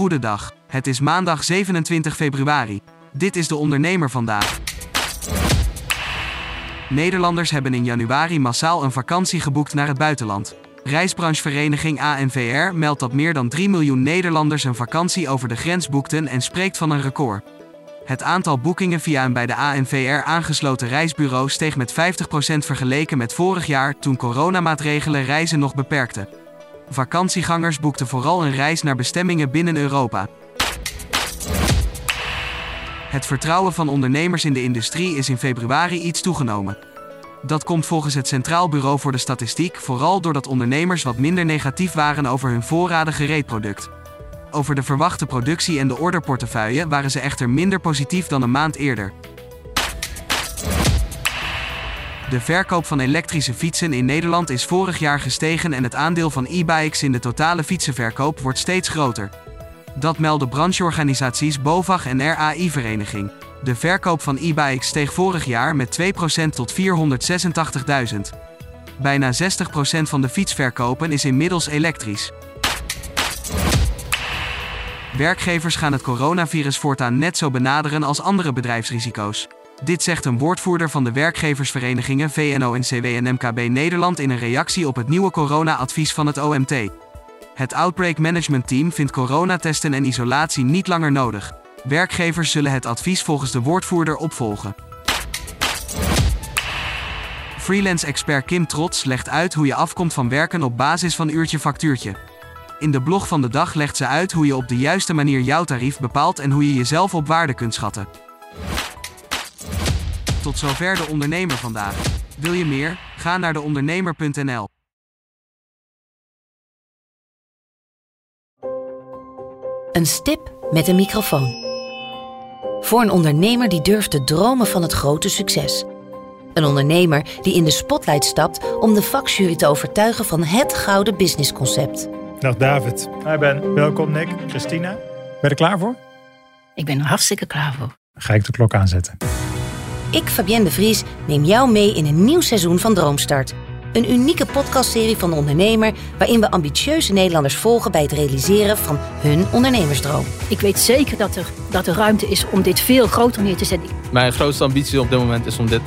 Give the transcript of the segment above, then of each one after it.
Goedendag. Het is maandag 27 februari. Dit is de ondernemer vandaag. Nederlanders hebben in januari massaal een vakantie geboekt naar het buitenland. Reisbranchevereniging ANVR meldt dat meer dan 3 miljoen Nederlanders een vakantie over de grens boekten en spreekt van een record. Het aantal boekingen via een bij de ANVR aangesloten reisbureau steeg met 50% vergeleken met vorig jaar toen coronamaatregelen reizen nog beperkten. Vakantiegangers boekten vooral een reis naar bestemmingen binnen Europa. Het vertrouwen van ondernemers in de industrie is in februari iets toegenomen. Dat komt volgens het Centraal Bureau voor de Statistiek vooral doordat ondernemers wat minder negatief waren over hun voorraden gereedproduct. Over de verwachte productie en de orderportefeuille waren ze echter minder positief dan een maand eerder. De verkoop van elektrische fietsen in Nederland is vorig jaar gestegen en het aandeel van e-bikes in de totale fietsenverkoop wordt steeds groter. Dat melden brancheorganisaties BOVAG en RAI-vereniging. De verkoop van e-bikes steeg vorig jaar met 2% tot 486.000. Bijna 60% van de fietsverkopen is inmiddels elektrisch. Werkgevers gaan het coronavirus voortaan net zo benaderen als andere bedrijfsrisico's. Dit zegt een woordvoerder van de werkgeversverenigingen VNO-NCW en MKB Nederland in een reactie op het nieuwe corona-advies van het OMT. Het Outbreak Management Team vindt coronatesten en isolatie niet langer nodig. Werkgevers zullen het advies volgens de woordvoerder opvolgen. Freelance-expert Kim Trots legt uit hoe je afkomt van werken op basis van uurtje-factuurtje. In de blog van de dag legt ze uit hoe je op de juiste manier jouw tarief bepaalt en hoe je jezelf op waarde kunt schatten. Tot zover de ondernemer vandaag. Wil je meer? Ga naar deondernemer.nl. Een stip met een microfoon. Voor een ondernemer die durft te dromen van het grote succes. Een ondernemer die in de spotlight stapt om de vakjury te overtuigen van het gouden businessconcept. Dag David. Hi Ben. Welkom Nick. Christina. Ben je er klaar voor? Ik ben er hartstikke klaar voor. Dan ga ik de klok aanzetten. Ik, Fabienne de Vries, neem jou mee in een nieuw seizoen van Droomstart. Een unieke podcastserie van de ondernemer waarin we ambitieuze Nederlanders volgen bij het realiseren van hun ondernemersdroom. Ik weet zeker dat er, dat er ruimte is om dit veel groter neer te zetten. Mijn grootste ambitie op dit moment is om dit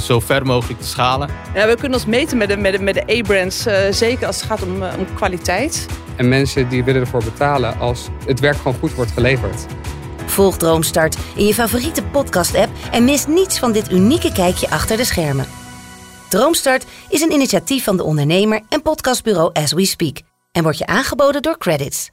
zo ver mogelijk te schalen. Ja, we kunnen ons meten met de, met de, met de A-brands, uh, zeker als het gaat om, uh, om kwaliteit. En mensen die willen ervoor betalen als het werk gewoon goed wordt geleverd. Volg Droomstart in je favoriete podcast-app en mis niets van dit unieke kijkje achter de schermen. Droomstart is een initiatief van de ondernemer en podcastbureau As We Speak en wordt je aangeboden door Credits.